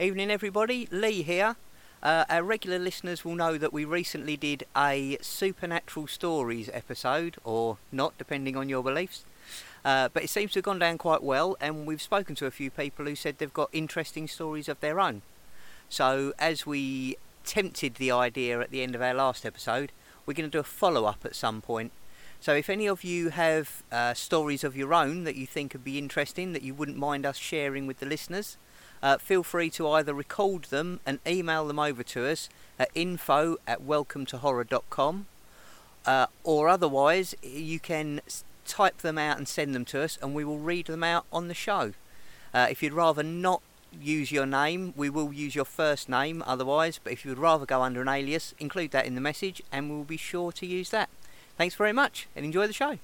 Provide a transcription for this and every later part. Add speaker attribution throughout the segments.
Speaker 1: Evening, everybody. Lee here. Uh, our regular listeners will know that we recently did a supernatural stories episode, or not, depending on your beliefs. Uh, but it seems to have gone down quite well, and we've spoken to a few people who said they've got interesting stories of their own. So, as we tempted the idea at the end of our last episode, we're going to do a follow up at some point. So, if any of you have uh, stories of your own that you think would be interesting, that you wouldn't mind us sharing with the listeners, uh, feel free to either record them and email them over to us at info at welcometohorror.com uh, or otherwise you can type them out and send them to us and we will read them out on the show. Uh, if you'd rather not use your name, we will use your first name otherwise, but if you would rather go under an alias, include that in the message and we'll be sure to use that. Thanks very much and enjoy the show.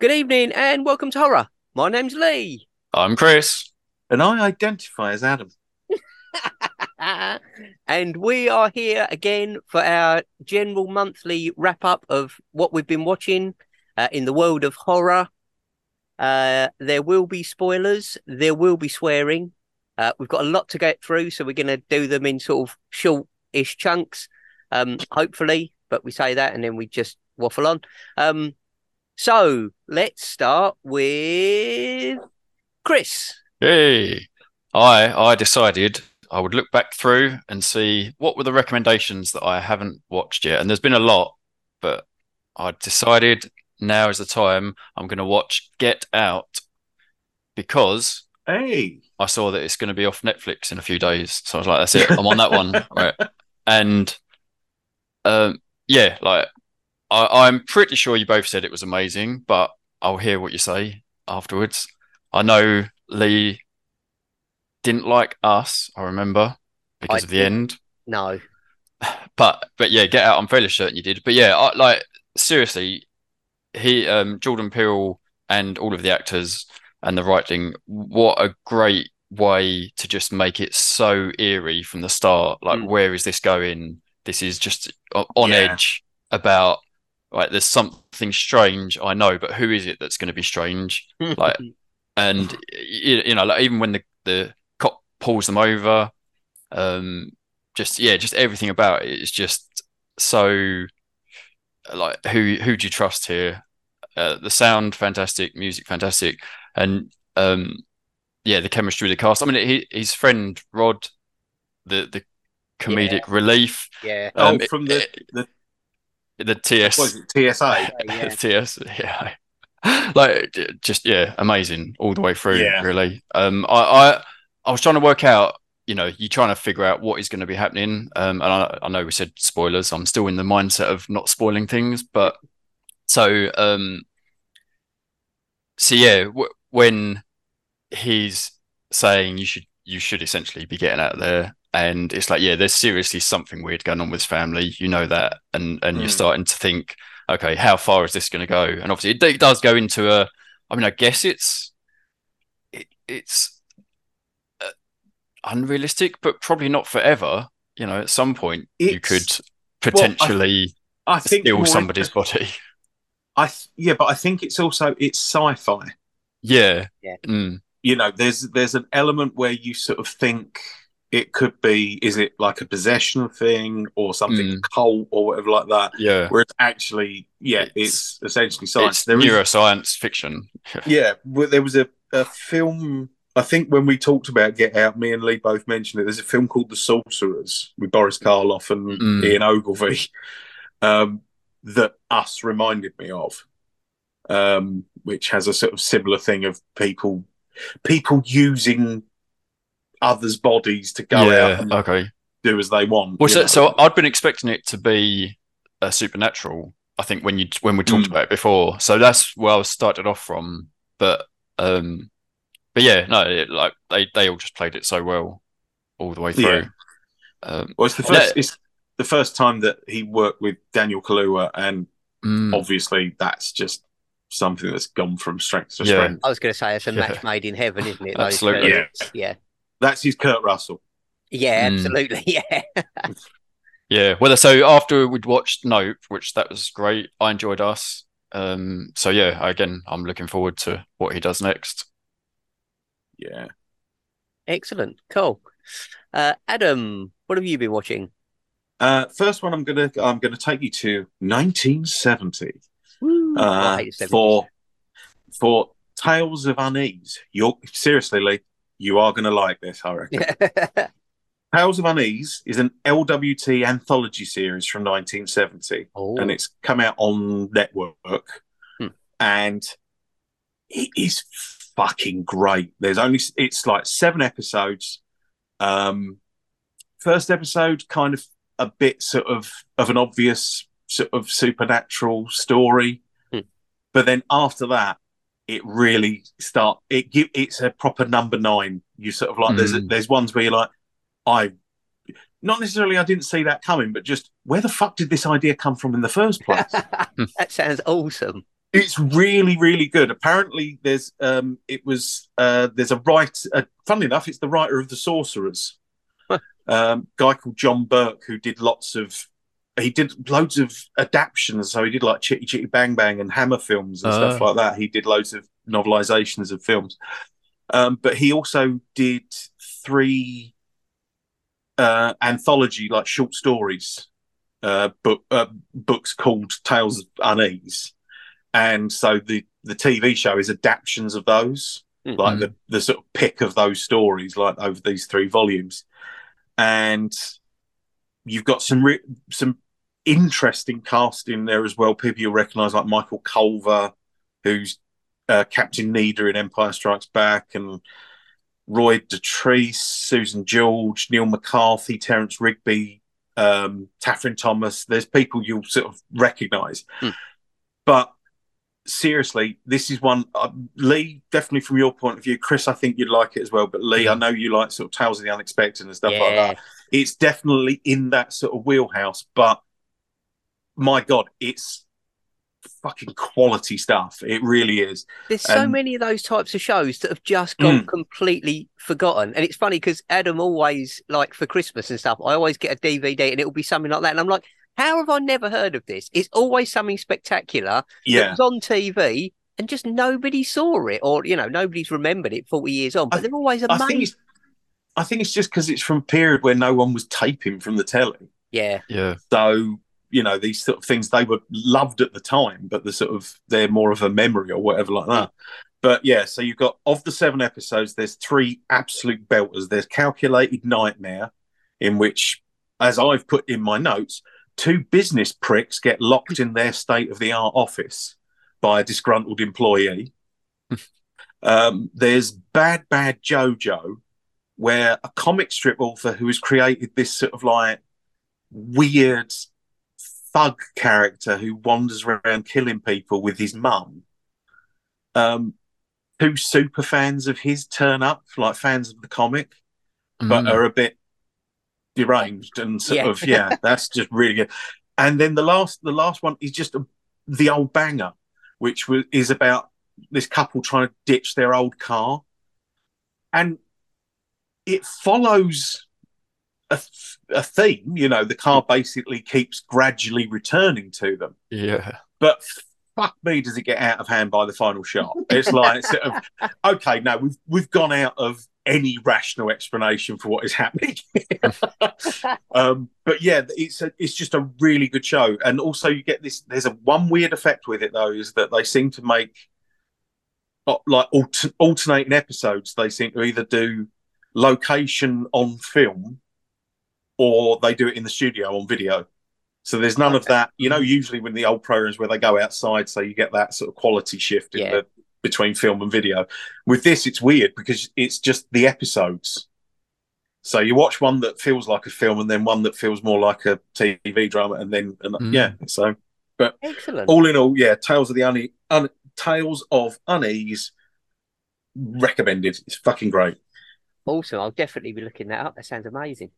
Speaker 1: Good evening and welcome to Horror. My name's Lee.
Speaker 2: I'm Chris.
Speaker 3: And I identify as Adam.
Speaker 1: and we are here again for our general monthly wrap up of what we've been watching uh, in the world of horror. Uh, there will be spoilers, there will be swearing. Uh, we've got a lot to get through, so we're going to do them in sort of short ish chunks, um, hopefully. But we say that and then we just waffle on. Um, so let's start with Chris.
Speaker 2: Hey, I I decided I would look back through and see what were the recommendations that I haven't watched yet, and there's been a lot, but I decided now is the time I'm going to watch Get Out because
Speaker 3: Hey,
Speaker 2: I saw that it's going to be off Netflix in a few days, so I was like, that's it, I'm on that one, right? And um, yeah, like I, I'm pretty sure you both said it was amazing, but I'll hear what you say afterwards. I know Lee didn't like us. I remember because
Speaker 1: I
Speaker 2: of the end.
Speaker 1: No.
Speaker 2: But but yeah, get out. I'm fairly certain you did. But yeah, I, like seriously, he um Jordan Peele and all of the actors and the writing. What a great way to just make it so eerie from the start. Like,
Speaker 1: Mm.
Speaker 2: where is this going? This is just on
Speaker 3: Yeah.
Speaker 2: edge about. Like, there's something strange. I know, but who is it that's going to be strange? Like, and you, you know like even when the the cop pulls them over um just yeah just everything about it is just so like who who do you trust here uh, the sound fantastic music fantastic and um yeah the chemistry with the cast i mean he, his friend rod the the comedic relief
Speaker 1: yeah.
Speaker 3: oh,
Speaker 2: um,
Speaker 3: from the,
Speaker 2: it-
Speaker 3: the
Speaker 2: the ts
Speaker 3: what is it, TSA.
Speaker 1: yeah.
Speaker 2: TS, yeah. Like just yeah, amazing all the way through.
Speaker 3: Yeah.
Speaker 2: Really. Um, I, I I was trying to work out. You know, you're trying to figure out what is going to be happening. Um, and I, I know we said spoilers. I'm still in the mindset of not spoiling things, but so um, so yeah, w- when he's saying you should you should essentially be getting out of there and it's like yeah there's seriously something weird going on with his family you know that and and you're
Speaker 3: Mm.
Speaker 2: starting to think okay how far is this going to go and obviously it, it does go into a i mean i guess it's it, it's uh, unrealistic but probably not forever you know at some point you could potentially
Speaker 3: I think
Speaker 2: steal
Speaker 3: more-
Speaker 2: somebody's body
Speaker 3: I th- yeah, but I think it's also it's sci-fi.
Speaker 2: yeah
Speaker 1: Yeah.
Speaker 2: Mm.
Speaker 3: You know, there's there's an element where you sort of think it could be is it like a possession thing or something
Speaker 2: Mm.
Speaker 3: cult or whatever like that.
Speaker 2: yeah
Speaker 3: Whereas actually, yeah,
Speaker 2: It's-
Speaker 3: it's, essentially science.
Speaker 2: it's
Speaker 3: There is-
Speaker 2: neuroscience fiction
Speaker 3: Yeah, well, there was a, a film. I think when we talked about Get Out, me and Lee both mentioned it. There's a film called The Sorcerers with Boris Karloff and
Speaker 2: Mm.
Speaker 3: Ian Ogilvy um, that Us reminded me of, um, which has a sort of similar thing of people people using others' bodies to go out and
Speaker 2: okay
Speaker 3: do as they want.
Speaker 2: Well, so, so I'd been expecting it to be a supernatural. I think when you when we talked
Speaker 3: Mm.
Speaker 2: about it before, so that's where I was started off from. But um, but yeah, no, it, like they they all just played it so well all the way through.
Speaker 3: Yeah.
Speaker 2: Um,
Speaker 3: well, it's the
Speaker 2: Yeah.
Speaker 3: first. It's the first time that he worked with Daniel Kaluuya, and
Speaker 2: Mm.
Speaker 3: obviously that's just something that's gone from strength to
Speaker 2: Yeah.
Speaker 3: strength.
Speaker 1: I was going to say it's a
Speaker 2: Yeah.
Speaker 1: match made in heaven, isn't it?
Speaker 2: Absolutely.
Speaker 1: credits. Yeah.
Speaker 3: That's his Kurt Russell.
Speaker 1: Yeah,
Speaker 2: Mm.
Speaker 1: absolutely. Yeah.
Speaker 2: Yeah. Well, so after we'd watched Nope, which that was great, I enjoyed us. Um, so yeah, again, I'm looking forward to what he does next.
Speaker 3: Yeah.
Speaker 1: Excellent. Cool. Uh, Adam, what have you been watching?
Speaker 3: Uh, first one, I'm gonna I'm gonna take you to 1970
Speaker 1: Woo.
Speaker 3: Uh,
Speaker 1: hate the 70s.
Speaker 3: for for Tales of Unease. You're seriously, Lee, you are gonna like this, I reckon. Tales of Unease is an LWT anthology series from 1970.
Speaker 1: oh,
Speaker 3: and it's come out on network
Speaker 1: Hmm.
Speaker 3: and it is fucking great there's only it's like seven episodes um first episode kind of a bit sort of of an obvious sort of supernatural story
Speaker 1: Hmm.
Speaker 3: but then after that it really start it give it's a proper number nine. You sort of like there's
Speaker 2: Mm.
Speaker 3: there's ones where you're like i not necessarily i didn't see that coming but just where the fuck did this idea come from in the first place?
Speaker 1: That sounds awesome.
Speaker 3: it's really really good. Apparently there's um it was uh there's a writer uh, funnily enough it's the writer of the sorcerers. Um guy called john burke who did lots of he did loads of adaptions so he did like chitty chitty bang bang and hammer films and stuff
Speaker 2: Ah.
Speaker 3: like that. He did loads of novelizations of films. Um but he also did three uh anthology like short stories uh book uh, books called tales of unease. And so the the TV show is adaptions of those,
Speaker 1: Mhm.
Speaker 3: like the the sort of pick of those stories, like over these three volumes, and you've got some re- some interesting casting there as well. People you'll recognise, like Michael Culver, who's uh, Captain Needa in Empire Strikes Back, and Roy Dotrice, Susan George, Neil McCarthy, Terence Rigby, um, Talfryn Thomas. There's people you'll sort of recognise,
Speaker 1: Hmm.
Speaker 3: but seriously, this is one uh, Lee. Definitely from your point of view, Chris, I think you'd like it as well. But Lee, I know you like sort of tales of the unexpected and stuff like that. It's definitely in that sort of wheelhouse. But my God, it's fucking quality stuff. It really is.
Speaker 1: There's so
Speaker 3: Um,
Speaker 1: many of those types of shows that have just gone
Speaker 3: Mm.
Speaker 1: completely forgotten. And it's funny because Adam always, like for Christmas and stuff, I always get a DVD and it'll be something like that. And I'm like, how have I never heard of this? It's always something spectacular that
Speaker 3: Yeah.
Speaker 1: was on TV and just nobody saw it or, you know, nobody's remembered it 40 years on. But
Speaker 3: I-
Speaker 1: they're always
Speaker 3: I think
Speaker 1: amazing.
Speaker 3: it's I think it's just because it's from a period where no one was taping from the telly.
Speaker 1: Yeah.
Speaker 2: Yeah.
Speaker 3: So, you know, these sort of things they were loved at the time, but the sort of they're more of a memory or whatever like that. But yeah, so you've got of the seven episodes, there's three absolute belters. There's Calculated Nightmare, in which, as I've put in my notes, two business pricks get locked in their state of the art office by a disgruntled employee. um, there's Bad Bad Jojo, where a comic strip author who has created this sort of like weird thug character who wanders around killing people with his mum. Um, two super fans of his turn up, like fans of the comic, but
Speaker 2: Mm.
Speaker 3: are a bit deranged and sort
Speaker 1: Yeah.
Speaker 3: of yeah, that's just really good. And then the last, the last one is just a, the old banger, which was, is about this couple trying to ditch their old car, and it follows a, a theme. You know, the car basically keeps gradually returning to them,
Speaker 2: yeah.
Speaker 3: but fuck me, does it get out of hand by the final shot? It's like sort of okay, now we've we've gone out of any rational explanation for what is happening. um, but yeah, it's a, it's just a really good show, and also you get this. There's a one weird effect with it though, is that they seem to make uh, like alter, alternating episodes. They seem to either do location on film, or they do it in the studio on video. So there's none of that. You know, usually when the old programs where they go outside, so you get that sort of quality shift in
Speaker 1: Yeah.
Speaker 3: the between film and video. With this, it's weird because it's just the episodes. So you watch one that feels like a film, and then one that feels more like a TV drama, and then and
Speaker 2: Mm.
Speaker 3: yeah. So but
Speaker 1: Excellent.
Speaker 3: all in all, yeah, Tales of the Une- Un- Tales of Unease recommended. It's fucking great.
Speaker 1: Awesome. I'll definitely be looking that up. That sounds amazing.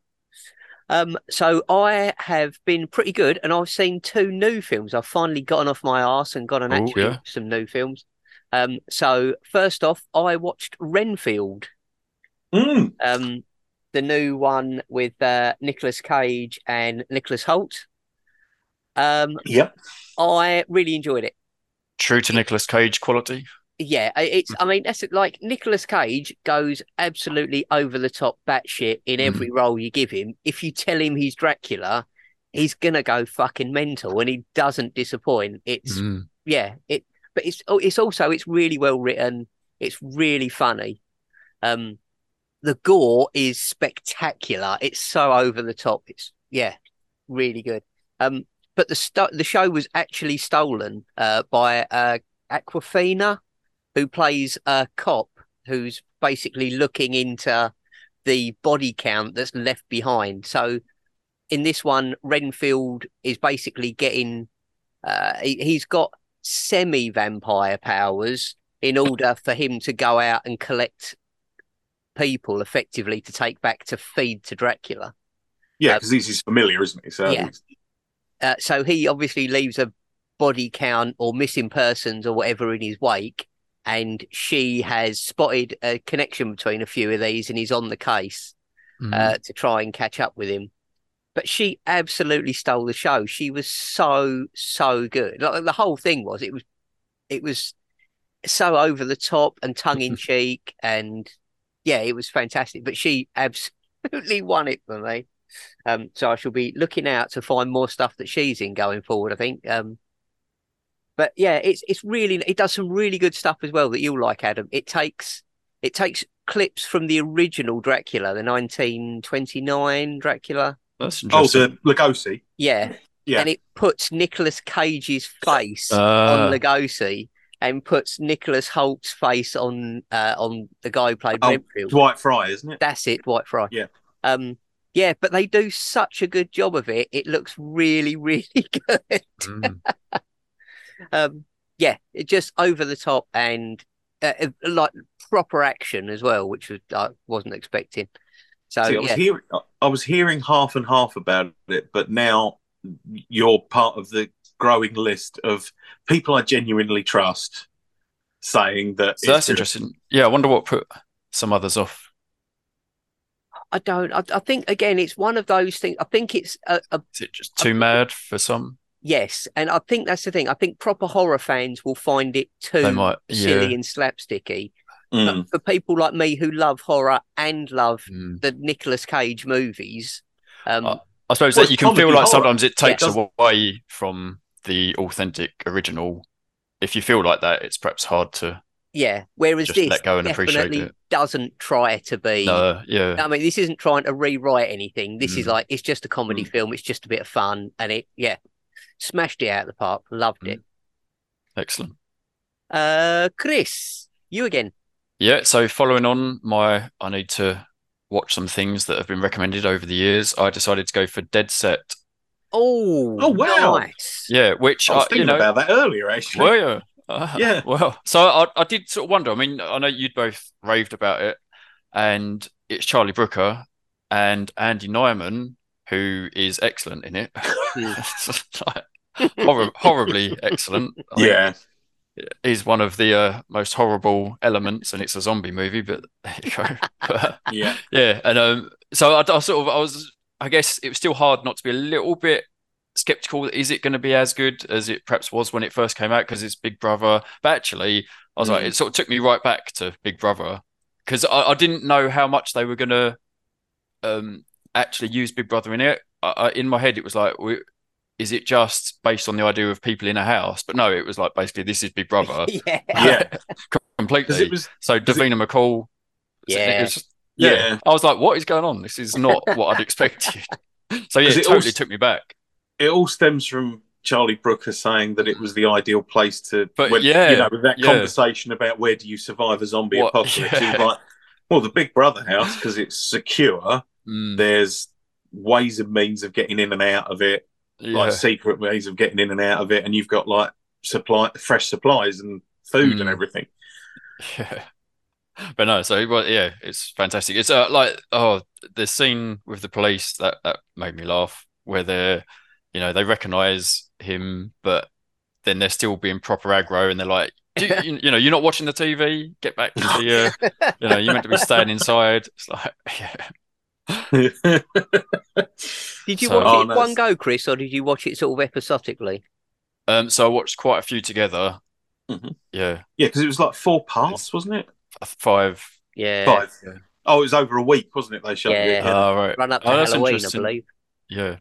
Speaker 4: Um, so I have been pretty good, and I've seen two new films. I've finally gotten off my ass and gone and
Speaker 2: Oh,
Speaker 4: actually
Speaker 2: yeah.
Speaker 4: some new films. Um, so first off, I watched Renfield,
Speaker 3: Mm,
Speaker 4: um, the new one with uh, Nicolas Cage and Nicholas Hoult. Um,
Speaker 3: yep.
Speaker 4: I really enjoyed it.
Speaker 2: True to Nicolas Cage quality.
Speaker 4: Yeah, i- it's. I mean, that's like Nicolas Cage goes absolutely over the top, batshit in every role you give him. If you tell him he's Dracula, he's gonna go fucking mental, and he doesn't disappoint. It's
Speaker 2: Mm.
Speaker 4: yeah, it. But it's oh, it's also it's really well written. It's really funny. Um, the gore is spectacular. It's so over the top. It's yeah, really good. Um, but the sto- the show was actually stolen uh by uh Awkwafina, who plays a cop who's basically looking into the body count that's left behind. So in this one, Renfield is basically getting uh he, he's got semi vampire powers in order for him to go out and collect people effectively to take back to feed to Dracula.
Speaker 3: Yeah,
Speaker 4: Uh,
Speaker 3: because this is familiar, isn't it? So
Speaker 4: Yeah. Uh, so he obviously leaves a body count or missing persons or whatever in his wake, and she has spotted a connection between a few of these, and he's on the case
Speaker 2: Mm.
Speaker 4: uh, to try and catch up with him. But she absolutely stole the show. She was so so good. Like the whole thing was it was it was so over the top and tongue in cheek, and yeah, it was fantastic. But she absolutely won it for me. Um, so I shall be looking out to find more stuff that she's in going forward. I think. Um, but yeah, it's it's really it does some really good stuff as well that you'll like, Adam. It takes it takes clips from the original Dracula, the 1929 Dracula.
Speaker 2: That's
Speaker 3: Oh,
Speaker 2: interesting.
Speaker 3: the Lugosi.
Speaker 4: Yeah,
Speaker 3: Yeah.
Speaker 4: and it puts Nicolas Cage's face
Speaker 2: Ah.
Speaker 4: on Lugosi and puts Nicholas Hoult's face on uh, on the guy who played
Speaker 3: Oh,
Speaker 4: Renfield.
Speaker 3: Dwight Frye, isn't it?
Speaker 4: That's it, Dwight Frye.
Speaker 3: Yeah.
Speaker 4: Um, yeah, but they do such a good job of it. It looks really, really good.
Speaker 2: Mm.
Speaker 4: Um, yeah, it just over the top and uh, uh, like proper action as well, which was I wasn't expecting. So
Speaker 3: See, I was
Speaker 4: yeah,
Speaker 3: hearing, I was hearing half and half about it, but now you're part of the growing list of people I genuinely trust saying that.
Speaker 2: So that's
Speaker 3: good.
Speaker 2: interesting. Yeah, I wonder what put some others off.
Speaker 4: I don't. I, I think again, it's one of those things. I think it's a, a
Speaker 2: Is it just too mad for some?
Speaker 4: Yes, and I think that's the thing. I think proper horror fans will find it too
Speaker 2: They might.
Speaker 4: silly
Speaker 2: Yeah.
Speaker 4: and slapsticky.
Speaker 3: Mm.
Speaker 4: But for people like me who love horror and love
Speaker 2: Mm.
Speaker 4: the Nicolas Cage movies, um,
Speaker 2: Uh, I suppose
Speaker 3: Well,
Speaker 2: that you can feel like
Speaker 3: horror.
Speaker 2: sometimes it takes
Speaker 3: Yeah.
Speaker 2: away from the authentic original. If you feel like that, it's perhaps hard to.
Speaker 4: yeah. Whereas
Speaker 2: Just
Speaker 4: this
Speaker 2: let go and appreciate
Speaker 4: definitely
Speaker 2: it.
Speaker 4: doesn't try to be.
Speaker 2: No, yeah.
Speaker 4: I mean, this isn't trying to rewrite anything. This is
Speaker 2: Mm.
Speaker 4: like it's just a comedy film. It's just a bit of fun, and it yeah, smashed it out of the park. Loved it.
Speaker 2: Excellent.
Speaker 4: Uh, Chris, you again.
Speaker 2: Yeah, so following on my, I need to watch some things that have been recommended over the years. I decided to go for Dead Set.
Speaker 4: Oh,
Speaker 3: Oh, wow.
Speaker 4: nice.
Speaker 2: Yeah, which
Speaker 3: I was
Speaker 2: uh,
Speaker 3: thinking
Speaker 2: you know,
Speaker 3: about that earlier, actually.
Speaker 2: Well, yeah. Uh,
Speaker 3: Yeah.
Speaker 2: Well, so I, I did sort of wonder. I mean, I know you'd both raved about it, and it's Charlie Brooker and Andy Nyman, who is excellent in it. Like, horri- horribly excellent. I mean,
Speaker 3: yeah.
Speaker 2: he's one of the uh, most horrible elements, and it's a zombie movie. But there you go. But,
Speaker 3: Yeah.
Speaker 2: yeah, and um, so I, I sort of, I was, I guess it was still hard not to be a little bit skeptical. Is it going to be as good as it perhaps was when it first came out? Because it's Big Brother. But actually, I was like,
Speaker 3: Mm.
Speaker 2: it sort of took me right back to Big Brother because I, I didn't know how much they were going to um actually use Big Brother in it. I, in my head, it was like, we, is it just based on the idea of people in a house? But no, it was like basically this is Big Brother
Speaker 4: yeah,
Speaker 3: Yeah.
Speaker 2: Completely.
Speaker 3: was.
Speaker 2: so Davina McCall. so it
Speaker 4: yeah.
Speaker 2: was- yeah.
Speaker 3: Yeah.
Speaker 2: I was like, what is going on? This is not what I'd expected. So yeah,
Speaker 3: 'Cause
Speaker 2: it
Speaker 3: it
Speaker 2: totally
Speaker 3: also-
Speaker 2: took me back.
Speaker 3: It all stems from Charlie Brooker saying that it was the ideal place to.
Speaker 2: But
Speaker 3: when-
Speaker 2: yeah,
Speaker 3: You know, with that
Speaker 2: yeah.
Speaker 3: conversation about where do you survive a zombie
Speaker 2: What-
Speaker 3: apocalypse? He was
Speaker 2: yeah.
Speaker 3: like, well, the Big Brother house, because it's secure.
Speaker 2: Mm,
Speaker 3: There's ways and means of getting in and out of it,
Speaker 2: yeah.
Speaker 3: like secret ways of getting in and out of it, and you've got like supply, fresh supplies and food and
Speaker 2: Mm.
Speaker 3: everything.
Speaker 2: yeah. but no, so well, yeah, it's fantastic. It's uh, like oh, the scene with the police that that made me laugh, where they're, you know, they recognise him, but then they're still being proper aggro, and they're like, Do you, you, you know, you're not watching the TV. Get back to the, uh, you know, you're meant to be staying inside. It's like, yeah.
Speaker 1: Did you
Speaker 2: So-
Speaker 1: watch
Speaker 3: Oh,
Speaker 1: it in
Speaker 3: no,
Speaker 1: one go, Chris, or did you watch it sort of episodically?
Speaker 2: Um, so I watched quite a few together.
Speaker 3: Mhm.
Speaker 2: Yeah,
Speaker 3: Yeah, because it was like four parts, wasn't it?
Speaker 2: five.
Speaker 1: Yeah.
Speaker 3: Five.
Speaker 2: Yeah.
Speaker 3: Oh, it was over a week, wasn't it? They showed
Speaker 1: Yeah.
Speaker 3: it.
Speaker 2: Oh, right.
Speaker 1: Run up to
Speaker 2: Oh, that's
Speaker 1: Halloween, I believe.
Speaker 2: Yeah.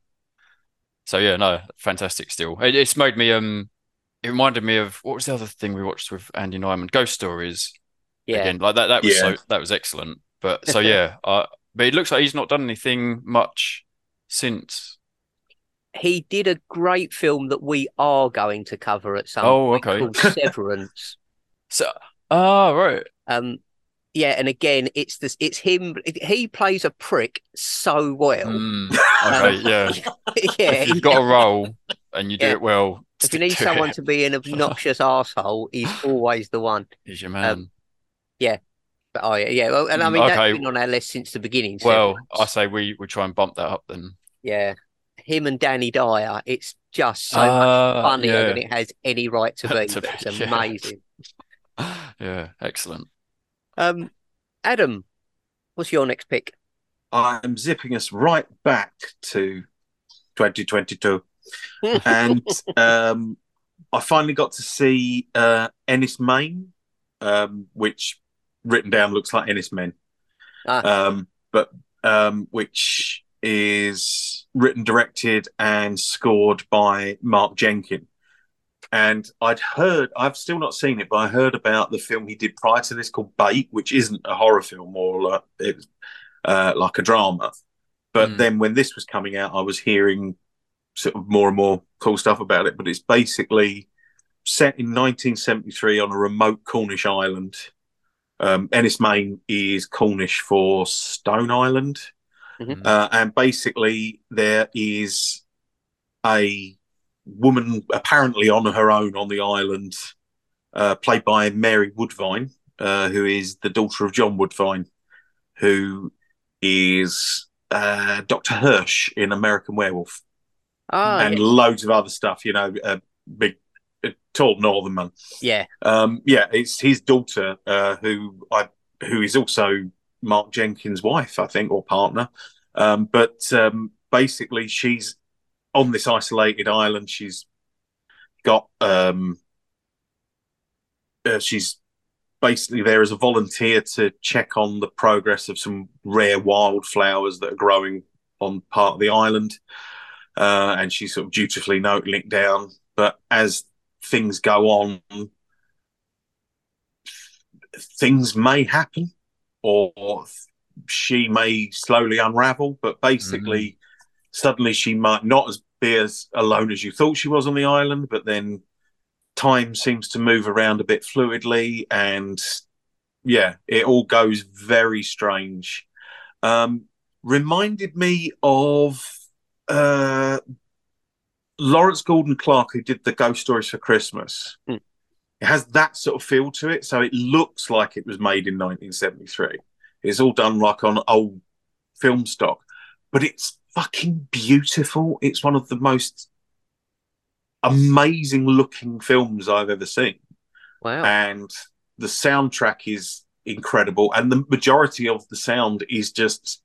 Speaker 2: So yeah, no, fantastic. Still, it, it's made me. Um, it reminded me of what was the other thing we watched with Andy Nyman? Ghost Stories.
Speaker 1: Yeah.
Speaker 2: Again, like that. That was
Speaker 3: Yeah.
Speaker 2: so. That was excellent. But so yeah, uh, but it looks like he's not done anything much since.
Speaker 1: He did a great film that we are going to cover at some
Speaker 2: Oh,
Speaker 1: point
Speaker 2: okay.
Speaker 1: called Severance.
Speaker 2: So, oh right.
Speaker 1: Um, yeah, and again, it's this. It's him. He plays a prick so well.
Speaker 2: Mm, okay, yeah.
Speaker 1: yeah,
Speaker 2: If you've got a role and you do
Speaker 1: Yeah.
Speaker 2: it well,
Speaker 1: if you need someone
Speaker 2: it.
Speaker 1: to be an obnoxious asshole, he's always the one.
Speaker 2: He's your man.
Speaker 1: But oh yeah, yeah. Well, and I
Speaker 2: Mm,
Speaker 1: mean
Speaker 2: okay.
Speaker 1: that's been on our list since the beginning.
Speaker 2: So well,
Speaker 1: Severance.
Speaker 2: I say we we try and bump that up then.
Speaker 1: yeah, him and Danny Dyer. It's just so
Speaker 2: Ah,
Speaker 1: much funnier
Speaker 2: yeah.
Speaker 1: than it has any right to be.
Speaker 2: To be,
Speaker 1: it's
Speaker 2: yeah.
Speaker 1: amazing.
Speaker 2: Yeah, excellent.
Speaker 1: Um, Adam, what's your next pick?
Speaker 3: I'm zipping us right back to 2022. and um, I finally got to see uh, Enys Men, um, which written down looks like Enys Men,
Speaker 1: Ah.
Speaker 3: um, but um, which is written, directed, and scored by Mark Jenkin. And I'd heard, I've still not seen it, but I heard about the film he did prior to this called Bait, which isn't a horror film or like, it's uh, like a drama. But
Speaker 2: Mm.
Speaker 3: then when this was coming out, I was hearing sort of more and more cool stuff about it. But it's basically set in 1973 on a remote Cornish island. Um, Enys Men is Cornish for Stone Island.
Speaker 1: Mhm.
Speaker 3: Uh, and basically, there is a woman apparently on her own on the island, uh, played by Mary Woodvine, uh, who is the daughter of John Woodvine, who is uh, Dr. Hirsch in American Werewolf
Speaker 1: Ah,
Speaker 3: and
Speaker 1: yeah.
Speaker 3: loads of other stuff. You know, a big, a tall northern man.
Speaker 1: yeah,
Speaker 3: Um, yeah, it's his daughter uh, who I who is also Mark Jenkins' wife, I think, or partner. Um, but um, basically, she's on this isolated island. She's got um, uh, she's basically there as a volunteer to check on the progress of some rare wildflowers that are growing on part of the island. Uh, and she's sort of dutifully noting it down. But as things go on, things may happen or she may slowly unravel but basically suddenly she might not as be as alone as you thought she was on the island but then time seems to move around a bit fluidly and yeah it all goes very strange. Um reminded me of uh lawrence gordon clark who did the ghost stories for christmas
Speaker 1: Hmm.
Speaker 3: it has that sort of feel to it. So it looks like it was made in 1973 it's all done like on old film stock. But it's fucking beautiful. It's one of the most amazing looking films i've ever seen.
Speaker 1: Wow.
Speaker 3: and the soundtrack is incredible. And the majority of the sound is just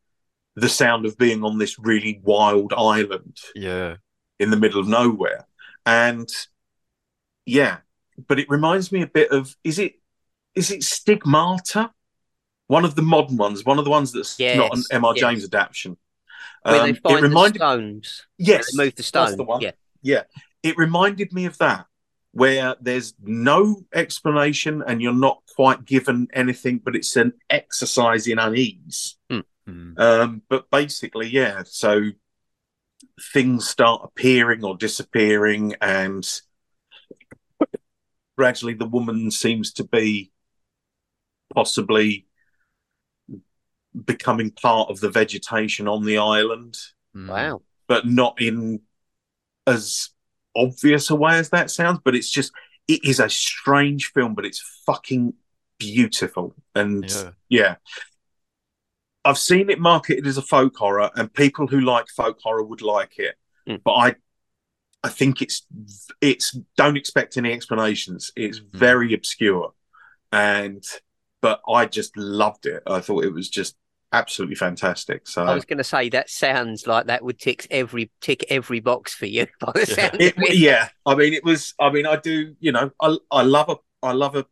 Speaker 3: the sound of being on this really wild island.
Speaker 2: Yeah.
Speaker 3: In the middle of nowhere and yeah but it reminds me a bit of is it is it stigmata one of the modern ones one of the ones that's
Speaker 1: Yes,
Speaker 3: not an mr
Speaker 1: yes.
Speaker 3: james adaptation
Speaker 1: Where
Speaker 3: Um,
Speaker 1: they find
Speaker 3: it reminded
Speaker 1: the stones.
Speaker 3: yes
Speaker 1: They move the
Speaker 3: that's
Speaker 1: stone.
Speaker 3: the one.
Speaker 1: Yeah.
Speaker 3: yeah it reminded me of that where there's no explanation and you're not quite given anything but it's an exercise in unease
Speaker 2: Mm.
Speaker 3: um, but basically yeah so things start appearing or disappearing and gradually the woman seems to be possibly becoming part of the vegetation on the island
Speaker 2: Mm.
Speaker 1: Wow.
Speaker 3: but not in as obvious a way as that sounds. But it's just, it is a strange film, but it's fucking beautiful. And
Speaker 2: Yeah.
Speaker 3: yeah. I've seen it marketed as a folk horror, and people who like folk horror would like it.
Speaker 4: Mm.
Speaker 3: But I, I think it's it's don't expect any explanations. It's very obscure, and but I just loved it. I thought it was just absolutely fantastic. So
Speaker 4: I was going to say that sounds like that would tick every tick every box for you. By the
Speaker 2: Yeah.
Speaker 4: sound
Speaker 3: it,
Speaker 4: it.
Speaker 3: yeah, I mean, it was. I mean, I do. You know, I I love a I love a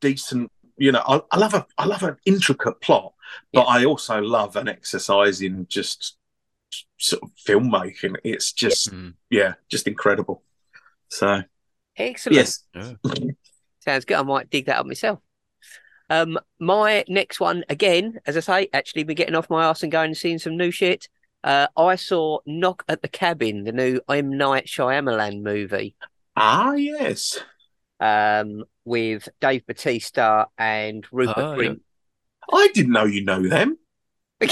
Speaker 3: decent. You know, I, I love a I love an intricate plot, but I also love an exercise in just sort of filmmaking. It's just
Speaker 2: Mm.
Speaker 3: yeah, just incredible. So
Speaker 4: Excellent.
Speaker 3: yes,
Speaker 4: Sounds good. I might dig that up myself. Um, my next one, again, as I say, actually been getting off my ass and going and seeing some new shit. Uh, I saw Knock at the Cabin, the new M Night Shyamalan movie,
Speaker 3: ah yes,
Speaker 4: um, with Dave Bautista and Rupert
Speaker 2: Oh, yeah.
Speaker 4: Grint.
Speaker 3: I didn't know you know them.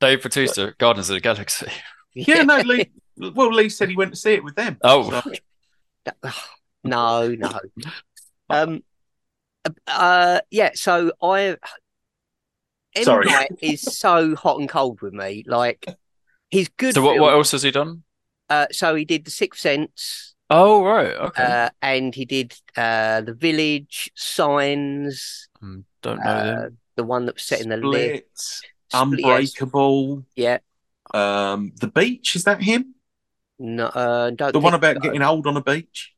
Speaker 2: Dave Bautista, Guardians of the Galaxy.
Speaker 3: Yeah, no, Lee. Well, Lee said he went to see it with them.
Speaker 2: Oh,
Speaker 3: So-
Speaker 4: no, no. Um, uh, yeah. So I, M
Speaker 3: Sorry.
Speaker 4: Night is so hot and cold with me. Like he's good.
Speaker 2: so what, what else has he done?
Speaker 4: Uh, so he did The Sixth Sense,
Speaker 2: Oh, right. Okay.
Speaker 4: uh, and he did uh, The Village, Signs,
Speaker 2: Mm, Don't know
Speaker 4: uh,
Speaker 2: them.
Speaker 4: the one that was set in the lift.
Speaker 3: Split,
Speaker 4: Split.
Speaker 3: Unbreakable,
Speaker 4: Yeah,
Speaker 3: um, the beach. Is that him?
Speaker 4: no, uh, don't
Speaker 3: The one about
Speaker 4: so.
Speaker 3: getting old on a beach.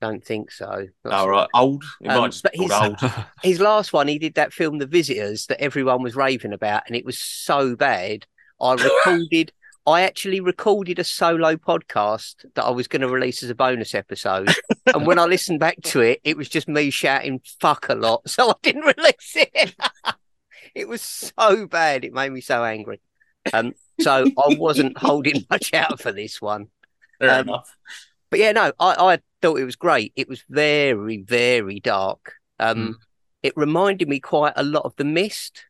Speaker 4: Don't think so. Not
Speaker 3: All
Speaker 4: so.
Speaker 3: right, old. It
Speaker 4: Um,
Speaker 3: might just
Speaker 4: but
Speaker 3: be called
Speaker 4: he's-
Speaker 3: old.
Speaker 4: His last one, he did that film, The Visitors, that everyone was raving about, and it was so bad. I recorded. I actually recorded a solo podcast that I was going to release as a bonus episode. and when I listened back to it, it was just me shouting fuck a lot. So I didn't release it. it was so bad. It made me so angry. Um, so I wasn't holding much out for this one.
Speaker 3: Fair
Speaker 4: um,
Speaker 3: enough.
Speaker 4: But yeah, no, I, I thought it was great. It was very, very dark. Um,
Speaker 2: Mm.
Speaker 4: It reminded me quite a lot of The Mist.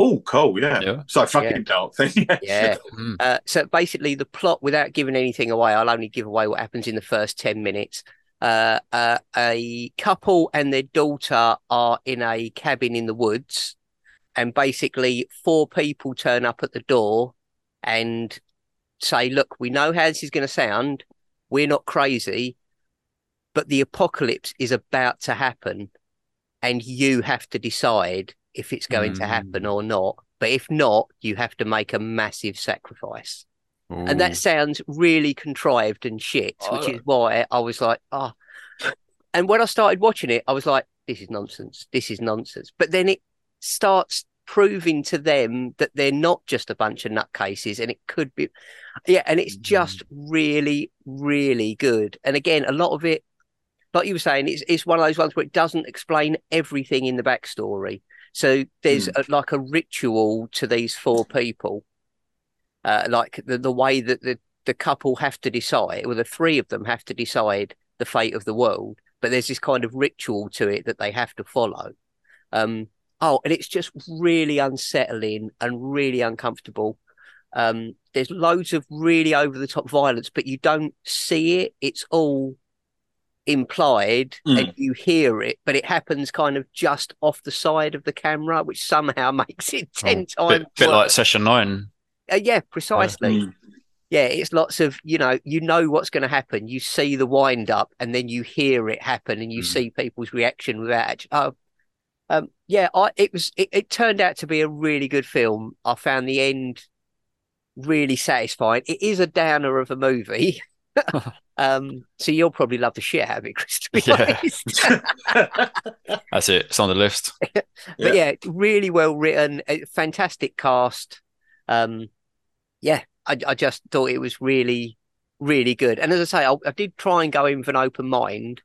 Speaker 3: Oh, cool. Yeah.
Speaker 2: Yeah.
Speaker 3: So fucking
Speaker 4: Yeah.
Speaker 3: dark thing. Yeah.
Speaker 4: Yeah.
Speaker 2: Mm.
Speaker 4: Uh, so basically, the plot, without giving anything away, I'll only give away what happens in the first 10 minutes. Uh, uh, a couple and their daughter are in a cabin in the woods, and basically, four people turn up at the door and say, Look, we know how this is going to sound. We're not crazy, but the apocalypse is about to happen, and you have to decide if it's going to happen
Speaker 2: Mm.
Speaker 4: or not. But if not, you have to make a massive sacrifice. And that sounds really contrived and shit, which
Speaker 2: Oh.
Speaker 4: is why I was like, oh. And when I started watching it, I was like, this is nonsense. This is nonsense. But then it starts proving to them that they're not just a bunch of nutcases and it could be, yeah. And it's just really, really good. And again, a lot of it, like you were saying, it's, it's one of those ones where it doesn't explain everything in the backstory. So there's a, like a ritual to these four people uh, like the, the way that the, the couple have to decide, or the three of them have to decide the fate of the world. But there's this kind of ritual to it that they have to follow. Um, oh, and it's just really unsettling and really uncomfortable. Um, there's loads of really over the top violence, but you don't see it. It's all implied
Speaker 3: Mm.
Speaker 4: and you hear it, but it happens kind of just off the side of the camera, which somehow makes it 10
Speaker 2: Oh,
Speaker 4: times
Speaker 2: bit, bit like. Session Nine.
Speaker 4: Uh, yeah, precisely.
Speaker 3: Mm.
Speaker 4: Yeah, it's lots of you know, you know what's going to happen. You see the wind up, and then you hear it happen, and you
Speaker 2: Mm.
Speaker 4: see people's reaction without. Actually, oh, um, yeah, I it was it, it turned out to be a really good film. I found the end really satisfying. It is a downer of a movie. um, so you'll probably love the shit out of it, Chris. To be
Speaker 2: Yeah.
Speaker 4: honest.
Speaker 2: That's it. It's on the list.
Speaker 4: but yeah, really well written, a fantastic cast. Um, yeah, I, I just thought it was really, really good. And as I say, I, I did try and go in with an open mind,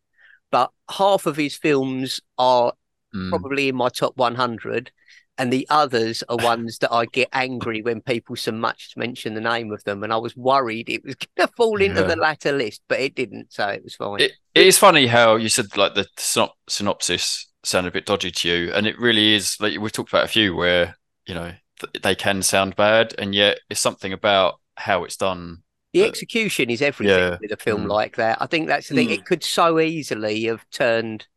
Speaker 4: but half of his films are
Speaker 2: Mm.
Speaker 4: probably in my top 100, and the others are ones that I get angry when people so much mention the name of them. And I was worried it was going to fall into
Speaker 2: Yeah.
Speaker 4: the latter list, but it didn't, so it was fine.
Speaker 2: It, it is funny how you said like the synop- synopsis sounded a bit dodgy to you, and it really is. Like we've talked about a few where you know th- they can sound bad, and yet it's something about how it's done.
Speaker 4: The execution is everything
Speaker 2: Yeah.
Speaker 4: with a film
Speaker 2: Mm.
Speaker 4: like that. I think that's the thing.
Speaker 3: Mm.
Speaker 4: It could so easily have turned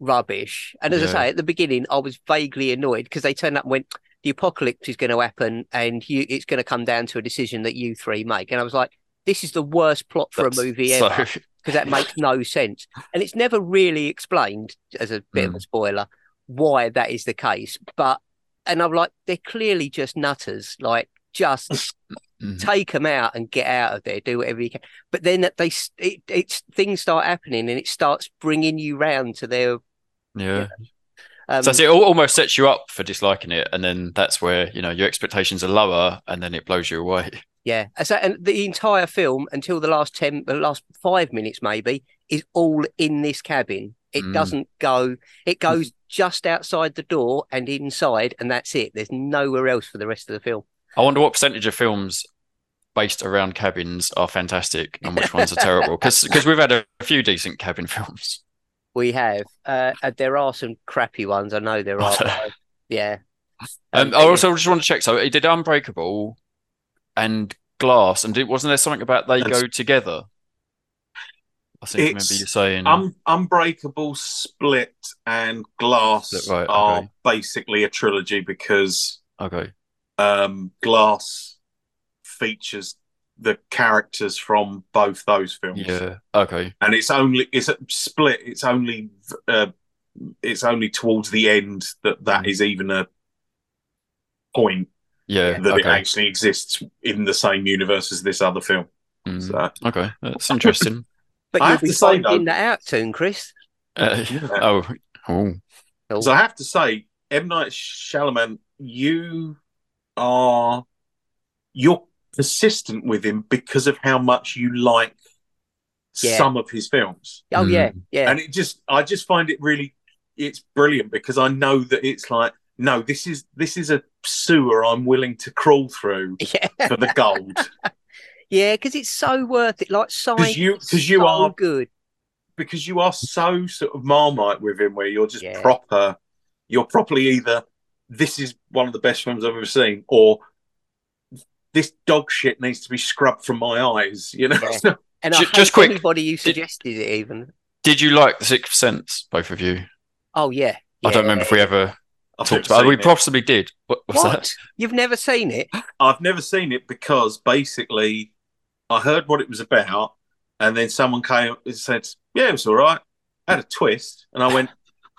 Speaker 4: rubbish. And as I say, at the beginning, I was vaguely annoyed because they turned up and went, "The apocalypse is going to happen, and you, it's going to come down to a decision that you three make." And I was like, "This is the worst plot for
Speaker 2: That's-
Speaker 4: a movie
Speaker 2: so-
Speaker 4: ever." because that makes no sense. And it's never really explained, as a bit of a spoiler, why that is the case. But, and I'm like, they're clearly just nutters. Like, just
Speaker 2: Mm.
Speaker 4: take them out and get out of there, do whatever you can. But then that they, it, it's things start happening and it starts bringing you round to their.
Speaker 2: Yeah.
Speaker 4: Um,
Speaker 2: So it almost sets you up for disliking it, and then that's where you know your expectations are lower, and then it blows you away.
Speaker 4: Yeah, and so and the entire film until the last ten, the last five minutes maybe, is all in this cabin. It
Speaker 2: Mm.
Speaker 4: doesn't go. It goes just outside the door and inside, and that's it. There's nowhere else for the rest of the film.
Speaker 2: I wonder what percentage of films based around cabins are fantastic and which ones are terrible. Because we've had a few decent cabin films.
Speaker 4: We have. Uh, uh, there are some crappy ones. I know there are. yeah.
Speaker 2: Um,
Speaker 4: Um,
Speaker 2: I also just want to check. So he did Unbreakable and Glass, and did, wasn't there something about they go together? I think I remember
Speaker 3: It's-
Speaker 2: you saying.
Speaker 3: Un- Unbreakable, Split, and Glass
Speaker 2: Split, right,
Speaker 3: are
Speaker 2: okay.
Speaker 3: basically a trilogy because
Speaker 2: okay,
Speaker 3: um, Glass features the characters from both those films.
Speaker 2: yeah, okay,
Speaker 3: and it's only it's a split. It's only uh, it's only towards the end that that
Speaker 2: Mm.
Speaker 3: is even a point
Speaker 2: yeah,
Speaker 3: that it actually exists in the same universe as this other film.
Speaker 2: Mm,
Speaker 3: So
Speaker 2: okay, that's interesting.
Speaker 4: But
Speaker 3: I
Speaker 4: you'll
Speaker 3: have
Speaker 4: be
Speaker 3: to say,
Speaker 4: finding
Speaker 3: though-
Speaker 4: that out soon, Chris.
Speaker 2: Uh, oh, oh,
Speaker 4: Oh,
Speaker 3: So I have to say, M Night Shyamalan, you are you're persistent with him because of how much you like
Speaker 4: Yeah.
Speaker 3: some of his films,
Speaker 4: oh yeah,
Speaker 2: Mm.
Speaker 4: yeah.
Speaker 3: and it just I just find it really it's brilliant because I know that it's like no, this is this is a sewer I'm willing to crawl through
Speaker 4: Yeah,
Speaker 3: for the gold
Speaker 4: yeah, because it's so worth it. Like science,
Speaker 3: you-
Speaker 4: is
Speaker 3: 'cause you
Speaker 4: so
Speaker 3: are-
Speaker 4: good.
Speaker 3: because you are so sort of marmite with him, where you're just
Speaker 4: Yeah.
Speaker 3: proper. You're properly either this is one of the best films I've ever seen, or this dog shit needs to be scrubbed from my eyes. You know,
Speaker 4: Yeah. And I
Speaker 2: Ju- just quick,
Speaker 4: anybody who suggested it even.
Speaker 2: did you like The Sixth Sense, both of you?
Speaker 4: Oh yeah,
Speaker 2: I don't remember if we ever
Speaker 3: I've
Speaker 2: talked about. it. We possibly did. What was
Speaker 4: What?
Speaker 2: that?
Speaker 4: You've never seen it?
Speaker 3: I've never seen it because basically I heard what it was about, and then someone came and said, "Yeah, it was all right." Had a twist, and I went,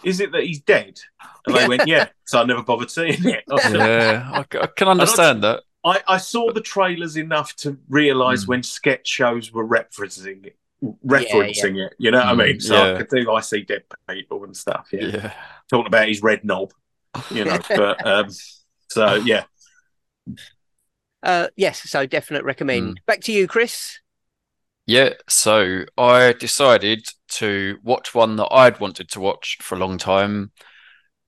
Speaker 3: "Is it that he's dead?" And they went, "Yeah." So I never bothered seeing it.
Speaker 2: Yeah, I, c- I can understand that.
Speaker 3: I, I saw the trailers enough to realise
Speaker 2: Mm.
Speaker 3: when sketch shows were referencing it, referencing it. You know what
Speaker 2: Mm,
Speaker 3: I mean? So
Speaker 2: yeah.
Speaker 3: I could do I see dead people and stuff. Yeah,
Speaker 2: Yeah.
Speaker 3: talking about his red knob. You know, but um, so yeah,
Speaker 4: Uh, yes, so definite recommend.
Speaker 2: Hmm.
Speaker 4: Back to you, Chris.
Speaker 2: Yeah, so I decided to watch one that I'd wanted to watch for a long time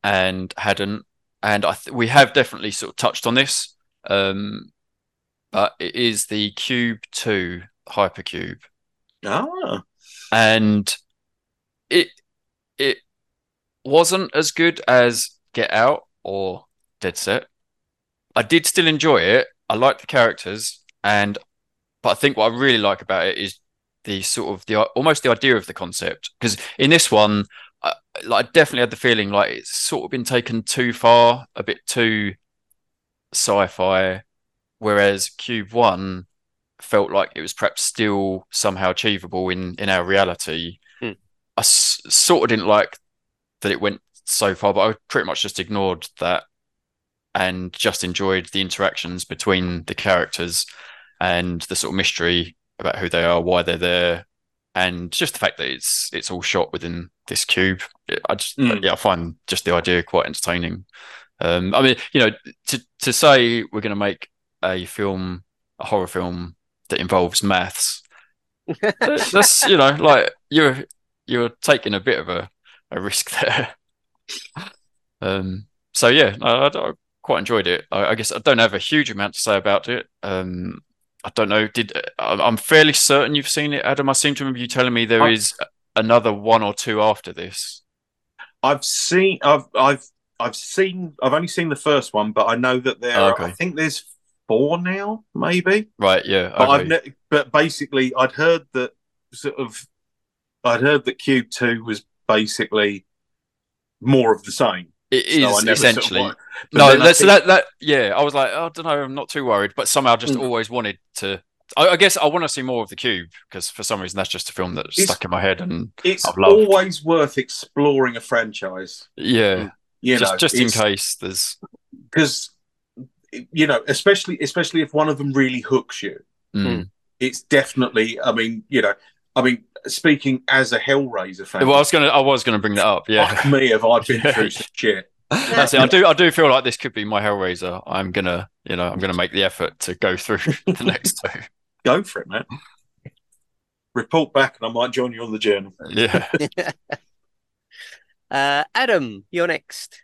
Speaker 2: and hadn't. And I th we have definitely sort of touched on this. Um, but it is the Cube 2 Hypercube.
Speaker 3: ah,
Speaker 2: And it it wasn't as good as Get Out or Dead Set. I did still enjoy it. I liked the characters, and but I think what I really like about it is the sort of the almost the idea of the concept. Because in this one, I, like I definitely had the feeling like it's sort of been taken too far, a bit too sci-fi, whereas Cube One felt like it was perhaps still somehow achievable in in our reality.
Speaker 4: Hmm.
Speaker 2: I s- sort of didn't like that it went so far, but I pretty much just ignored that and just enjoyed the interactions between the characters and the sort of mystery about who they are, why they're there, and just the fact that it's it's all shot within this cube. I just
Speaker 3: Mm.
Speaker 2: yeah, I find just the idea quite entertaining. Um, I mean, you know, to to say we're going to make a film, a horror film that involves maths, that's you know, like you're you're taking a bit of a, a risk there. Um, so yeah, I, I, quite enjoyed it. I, I guess I don't have a huge amount to say about it. Um, I don't know. Did I- I'm fairly certain you've seen it, Adam? I seem to remember you telling me there
Speaker 3: I-
Speaker 2: is another one or two after this.
Speaker 3: I've seen, I've, I've, I've seen, I've only seen the first one, but I know that there.
Speaker 2: Oh, okay.
Speaker 3: I think there's four now, maybe.
Speaker 2: Right? Yeah.
Speaker 3: But
Speaker 2: okay.
Speaker 3: I've ne- but basically, I'd heard that sort of, I'd heard that Cube Two was basically more of the same.
Speaker 2: It is So
Speaker 3: never sort of
Speaker 2: essentially.
Speaker 3: but
Speaker 2: no, that's
Speaker 3: think-
Speaker 2: that. That yeah, I was like, oh, I don't know, I'm not too worried, but somehow just
Speaker 3: Mm.
Speaker 2: always wanted to. I, I guess I want to see more of the Cube because for some reason that's just a film that's
Speaker 3: It's-
Speaker 2: stuck in my head, and
Speaker 3: it's
Speaker 2: I've loved.
Speaker 3: always worth exploring a franchise.
Speaker 2: yeah,
Speaker 3: You
Speaker 2: just
Speaker 3: know,
Speaker 2: just in case there's.
Speaker 3: because you know, especially especially if one of them really hooks you,
Speaker 2: Mm.
Speaker 3: it's definitely. I mean, you know, I mean, speaking as a Hellraiser fan,
Speaker 2: Well, I was gonna, I was gonna bring that up. Yeah,
Speaker 3: fuck me, have I been
Speaker 2: Yeah.
Speaker 3: through shit.
Speaker 2: that's it. I do, I do feel like this could be my Hellraiser. I'm gonna, you know, I'm gonna make the effort to go through the next two.
Speaker 3: Go for it, man. Report back, and I might join you on the journey.
Speaker 2: Yeah.
Speaker 4: Uh, Adam, you're next.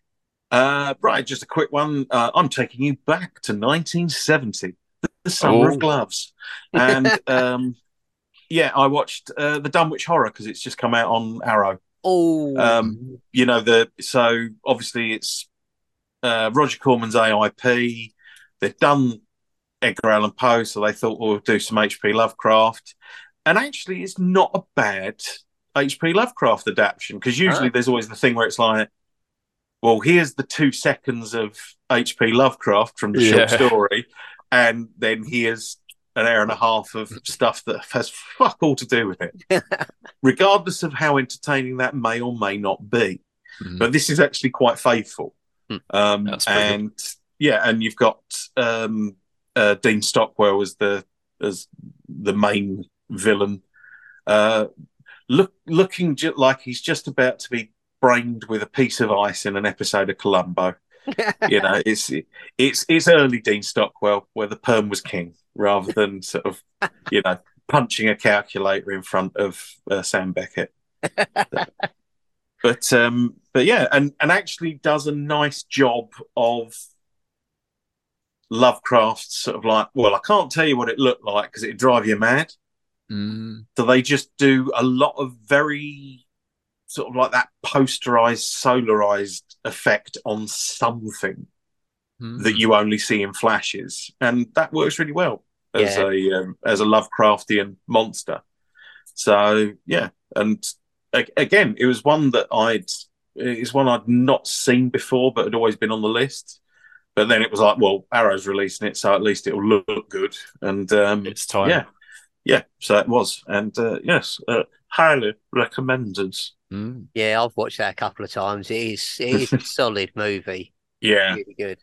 Speaker 3: Uh, right, just a quick one. Uh, I'm taking you back to 1970, the, the summer
Speaker 2: Oh.
Speaker 3: of gloves, and um, yeah, I watched uh, the Dunwich Horror because it's just come out on Arrow.
Speaker 4: Oh,
Speaker 3: Um, you know the so obviously it's uh, Roger Corman's AIP. They've done Edgar Allan Poe, so they thought we'll do some H.P. Lovecraft, and actually it's not a bad H.P. Lovecraft adaptation because usually
Speaker 4: Oh.
Speaker 3: there's always the thing where it's like, well, here's the two seconds of H.P. Lovecraft from the short story, and then here's an hour and a half of stuff that has fuck all to do with it, regardless of how entertaining that may or may not be
Speaker 2: Mm.
Speaker 3: but this is actually quite faithful.
Speaker 4: Hmm.
Speaker 3: Um,
Speaker 2: pretty good.
Speaker 3: and yeah, and you've got um, uh, Dean Stockwell as the as the main villain, uh, look looking ju- like he's just about to be brained with a piece of ice in an episode of Columbo. you know, it's it's it's early Dean Stockwell where the perm was king, rather than sort of you know punching a calculator in front of uh, Sam Beckett but um but yeah and and actually does a nice job of lovecraft's sort of like well i can't tell you what it looked like because it'd drive you mad
Speaker 2: Mm.
Speaker 3: so they just do a lot of very sort of like that posterized solarized effect on something
Speaker 2: Mm.
Speaker 3: that you only see in flashes and that works really well as
Speaker 4: Yeah.
Speaker 3: a um, as a lovecraftian monster so yeah and a- again it was one that i'd it's one i'd not seen before but had always been on the list but then it was like well arrow's releasing it so at least it'll look good and um
Speaker 2: It's time.
Speaker 3: yeah yeah so it was and uh, yes uh, highly recommended
Speaker 2: Mm.
Speaker 4: yeah, I've watched that a couple of times. It is, it is a solid movie.
Speaker 3: yeah
Speaker 4: Really good.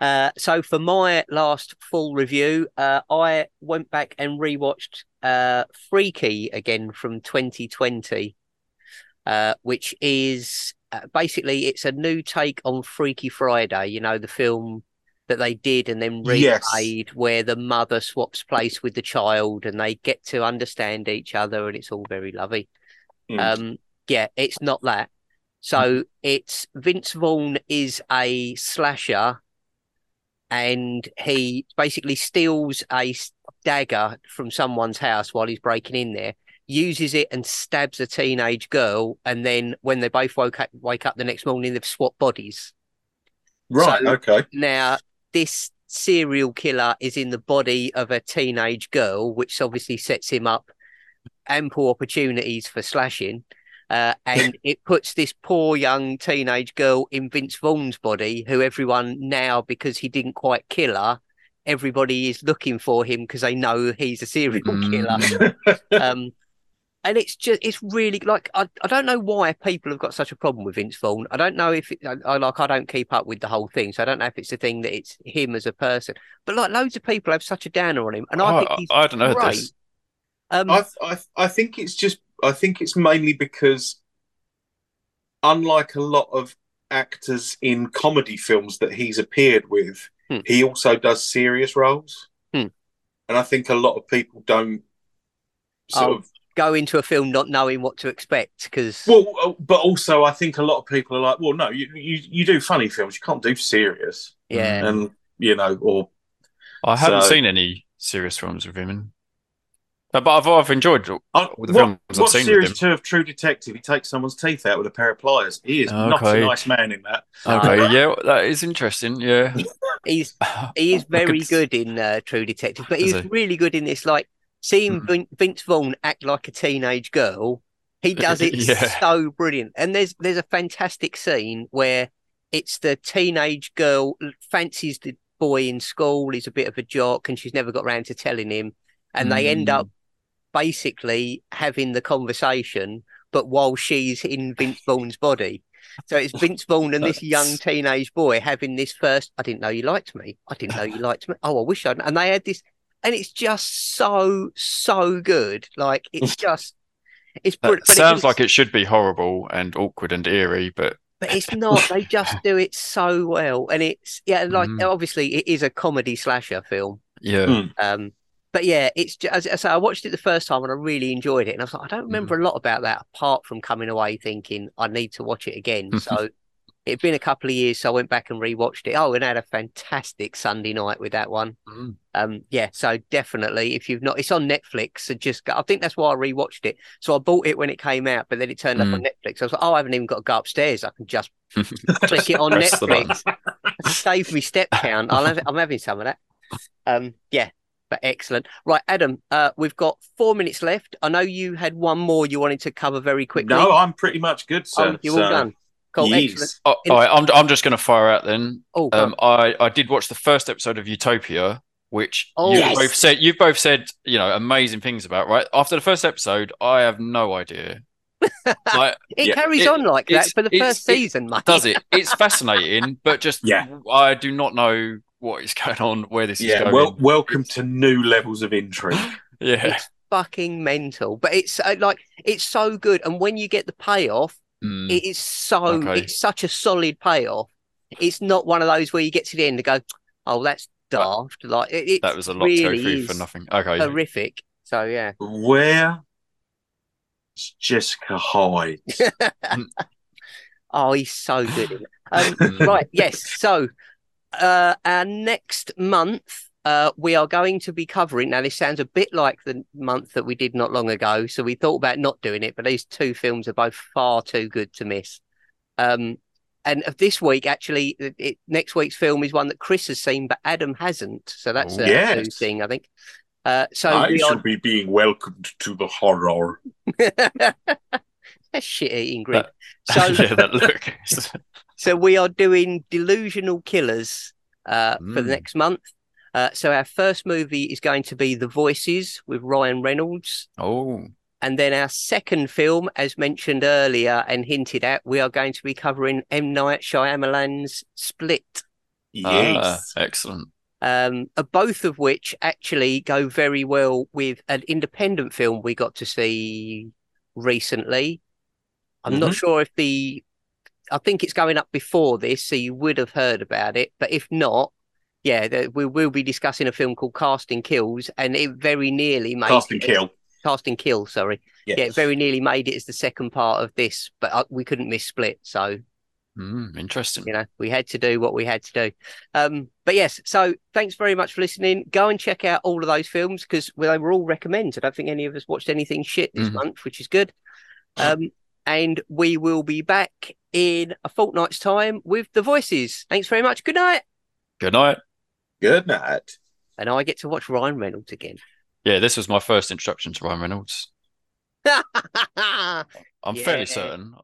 Speaker 4: Uh, so for my last full review, uh, I went back and rewatched uh, Freaky again from 2020, uh, which is uh, basically it's a new take on Freaky Friday. You know the film that they did and then
Speaker 3: Yes.
Speaker 4: where the mother swaps place with the child and they get to understand each other, and it's all very lovely.
Speaker 3: Mm.
Speaker 4: Um, yeah, it's not that. So it's Vince Vaughn is a slasher, and he basically steals a dagger from someone's house while he's breaking in there, uses it and stabs a teenage girl, and then when they both woke up, wake up the next morning, they've swapped bodies.
Speaker 3: right
Speaker 4: so-
Speaker 3: okay
Speaker 4: Now, this serial killer is in the body of a teenage girl, which obviously sets him up ample opportunities for slashing. Uh, and it puts this poor young teenage girl in Vince Vaughn's body, who everyone now, because he didn't quite kill her, everybody is looking for him because they know he's a serial killer.
Speaker 2: Mm.
Speaker 4: Um, and it's just it's really like I, I don't know why people have got such a problem with Vince Vaughn. I don't know if it, I, I like I don't keep up with the whole thing, so I don't know if it's the thing that it's him as a person. But like loads of people have such a downer on him, and I
Speaker 2: I,
Speaker 4: think he's
Speaker 2: I don't know
Speaker 4: great.
Speaker 2: this.
Speaker 4: Um,
Speaker 3: I, I I think it's just I think it's mainly because unlike a lot of actors in comedy films that he's appeared with,
Speaker 4: Hmm.
Speaker 3: he also does serious roles.
Speaker 4: Hmm.
Speaker 3: And I think a lot of people don't sort
Speaker 4: Oh,
Speaker 3: of
Speaker 4: go into a film not knowing what to expect because
Speaker 3: well uh, but also I think a lot of people are like, well no, you you, you do funny films, you can't do serious.
Speaker 4: yeah,
Speaker 3: And you know, or
Speaker 2: I haven't
Speaker 3: So-
Speaker 2: seen any serious films with him in. But, but I've, I've enjoyed all
Speaker 3: Uh,
Speaker 2: the
Speaker 3: what,
Speaker 2: films I've
Speaker 3: what
Speaker 2: seen with
Speaker 3: series
Speaker 2: him.
Speaker 3: two of True Detective? He takes someone's teeth out with a pair of pliers. He is not a nice man in that.
Speaker 2: Okay, yeah, that is interesting. Yeah,
Speaker 4: he's he is
Speaker 2: I could
Speaker 4: very good in uh, True Detective, but he's really good in this. Like seeing
Speaker 2: Mhm.
Speaker 4: Vince Vaughn act like a teenage girl He does it
Speaker 2: Yeah.
Speaker 4: so brilliant. And there's there's a fantastic scene where it's the teenage girl fancies the boy in school. He's a bit of a jock, and she's never got round to telling him. And they end
Speaker 3: Mm.
Speaker 4: up basically having the conversation, but while she's in Vince Vaughn's body. So it's Vince Vaughn and this young teenage boy having this first. I didn't know you liked me. I didn't know you liked me. Oh, I wish I'd. And they had this, and it's just so so good. Like it's just, it's
Speaker 2: That
Speaker 4: brilliant. but
Speaker 2: sounds
Speaker 4: it's,
Speaker 2: like it should be horrible and awkward and eerie, but
Speaker 4: but it's not. They just do it so well, and it's yeah. Like
Speaker 2: Mm.
Speaker 4: obviously, it is a comedy slasher film.
Speaker 2: yeah.
Speaker 3: Mm.
Speaker 4: Um, but yeah, it's just, as I say, I watched it the first time and I really enjoyed it. And I was like, I don't remember
Speaker 2: Mm.
Speaker 4: a lot about that apart from coming away thinking I need to watch it again. so it'd been a couple of years, so I went back and rewatched it. Oh, and I had a fantastic Sunday night with that one.
Speaker 2: Mm.
Speaker 4: Um, yeah, so definitely, if you've not, it's on Netflix. So just, go, I think that's why I rewatched it. So I bought it when it came out, but then it turned up
Speaker 2: Mm.
Speaker 4: on Netflix. I was like, oh, I haven't even got to go upstairs. I can just click it on
Speaker 2: Press the button.
Speaker 4: Netflix. Save me step count. I'll have, I'm having some of that. Um, yeah, but excellent. Right, Adam, uh, we've got four minutes left. I know you had one more you wanted to cover very quickly.
Speaker 3: No, I'm pretty much good,
Speaker 4: oh,
Speaker 3: sir.
Speaker 4: you're all done. Cool,
Speaker 3: yes.
Speaker 4: excellent.
Speaker 2: Oh, all right, I'm I'm just going to fire out then.
Speaker 4: Oh,
Speaker 2: Um, I I did watch the first episode of Utopia, which
Speaker 4: Oh,
Speaker 2: you
Speaker 3: yes.
Speaker 2: both said you've both said you know amazing things about. Right after the first episode, I have no idea. Like,
Speaker 4: it
Speaker 3: yeah,
Speaker 4: carries
Speaker 2: it-
Speaker 4: on like that for the first season, mate.
Speaker 2: does it? It's fascinating, but just
Speaker 3: Yeah.
Speaker 2: I do not know what is going on, where this is
Speaker 3: yeah,
Speaker 2: going.
Speaker 3: well, welcome to new levels of intrigue.
Speaker 2: yeah,
Speaker 4: It's fucking mental, but it's uh, like it's so good. And when you get the payoff,
Speaker 2: Mm,
Speaker 4: it is so
Speaker 2: Okay.
Speaker 4: it's such a solid payoff. It's not one of those where you get to the end and go, "Oh, that's daft." Like it, it
Speaker 2: that was a lot to go
Speaker 4: really
Speaker 2: through for nothing. Okay,
Speaker 4: horrific. So yeah,
Speaker 3: Where is Jessica Hyde?
Speaker 4: oh, he's so good. It. Um, right, yes. So uh, our next month. Uh, we are going to be covering now. This sounds a bit like the month that we did not long ago, so we thought about not doing it. But these two films are both far too good to miss. Um, and of this week, actually, it, it- next week's film is one that Chris has seen, but Adam hasn't. So that's a
Speaker 3: Yes.
Speaker 4: new thing, I think. Uh, so
Speaker 3: I
Speaker 4: we
Speaker 3: shall be being welcomed to the horror.
Speaker 4: That's shit eating grid. So
Speaker 2: yeah, that look.
Speaker 4: so we are doing delusional killers uh, for the
Speaker 2: Mm.
Speaker 4: next month. Uh, so our first movie is going to be The Voices with Ryan Reynolds.
Speaker 2: oh,
Speaker 4: And then our second film, as mentioned earlier and hinted at, we are going to be covering M. Night Shyamalan's Split.
Speaker 3: Yes.
Speaker 2: excellent.
Speaker 4: Um, uh, both of which actually go very well with an independent film we got to see recently. I'm not sure if the, I think it's going up before this, so you would have heard about it. But if not, yeah, the, we will be discussing a film called Casting Kills, and it very nearly made
Speaker 3: Cast and
Speaker 4: it-
Speaker 3: kill.
Speaker 4: Casting Kill, sorry.
Speaker 3: Yes.
Speaker 4: Yeah, it very nearly made it as the second part of this, but uh, we couldn't miss Split, so
Speaker 2: Mm, interesting.
Speaker 4: you know we had to do what we had to do um but yes so thanks very much for listening go and check out all of those films because well, they were all recommends i don't think any of us watched anything shit this
Speaker 2: Mhm.
Speaker 4: month which is good um and we will be back in a fortnight's time with the voices thanks very much good night
Speaker 2: Good night.
Speaker 3: Good night.
Speaker 4: and i get to watch ryan reynolds again
Speaker 2: Yeah, this was my first introduction to Ryan Reynolds. I'm
Speaker 4: Yeah.
Speaker 2: fairly certain